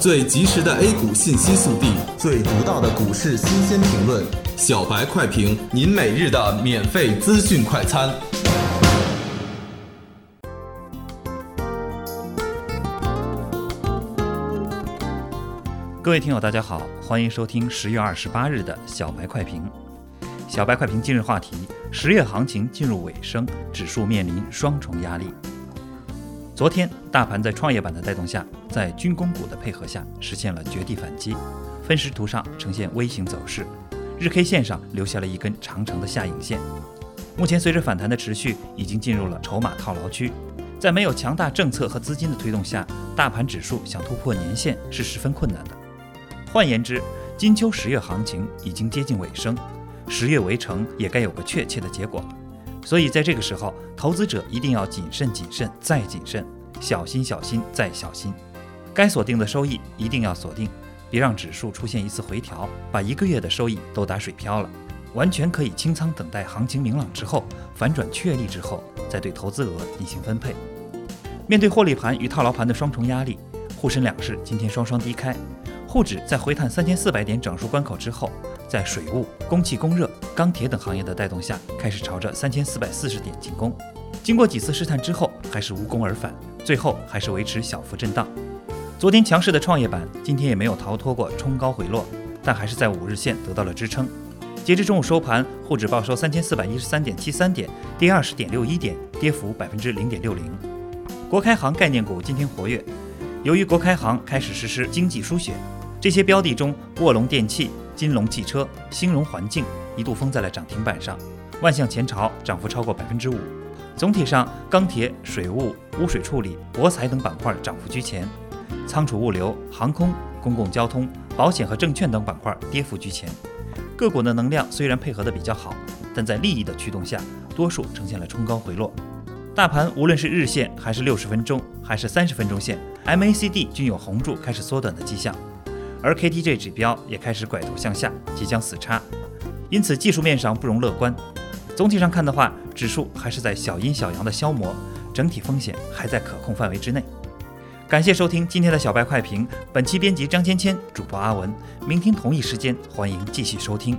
最及时的 A 股信息速递，最独到的股市新鲜评论，小白快评，您每日的免费资讯快餐。各位听友，大家好，欢迎收听十月二十八日的小白快评。小白快评今日话题：十月行情进入尾声，指数面临双重压力。昨天，大盘在创业板的带动下，在军工股的配合下，实现了绝地反击。分时图上呈现微型走势，日 K 线上留下了一根长长的下影线。目前，随着反弹的持续，已经进入了筹码套牢区。在没有强大政策和资金的推动下，大盘指数想突破年线是十分困难的。换言之，金秋十月行情已经接近尾声，十月围城也该有个确切的结果。所以，在这个时候，投资者一定要谨慎、谨慎再谨慎，小心、小心再小心。该锁定的收益一定要锁定，别让指数出现一次回调，把一个月的收益都打水漂了。完全可以清仓等待行情明朗之后，反转确立之后，再对投资额进行分配。面对获利盘与套牢盘的双重压力，沪深两市今天双双低开，沪指在回探三千四百点整数关口之后。在水务、供气、供热、钢铁等行业的带动下，开始朝着三千四百四十点进攻。经过几次试探之后，还是无功而返，最后还是维持小幅震荡。昨天强势的创业板，今天也没有逃脱过冲高回落，但还是在五日线得到了支撑。截至中午收盘，沪指报收三千四百一十三点七三点，跌二十点六一点，跌幅百分之零点六零。国开行概念股今天活跃，由于国开行开始实施经济输血，这些标的中，卧龙电器。金龙汽车、兴荣环境一度封在了涨停板上，万象前朝涨幅超过百分之五。总体上，钢铁、水务、污水处理、博彩等板块涨幅居前，仓储物流、航空、公共交通、保险和证券等板块跌幅居前。个股的能量虽然配合的比较好，但在利益的驱动下，多数呈现了冲高回落。大盘无论是日线还是六十分钟还是三十分钟线，MACD 均有红柱开始缩短的迹象。而 KDJ 指标也开始拐头向下，即将死叉，因此技术面上不容乐观。总体上看的话，指数还是在小阴小阳的消磨，整体风险还在可控范围之内。感谢收听今天的小白快评，本期编辑张芊芊，主播阿文。明天同一时间，欢迎继续收听。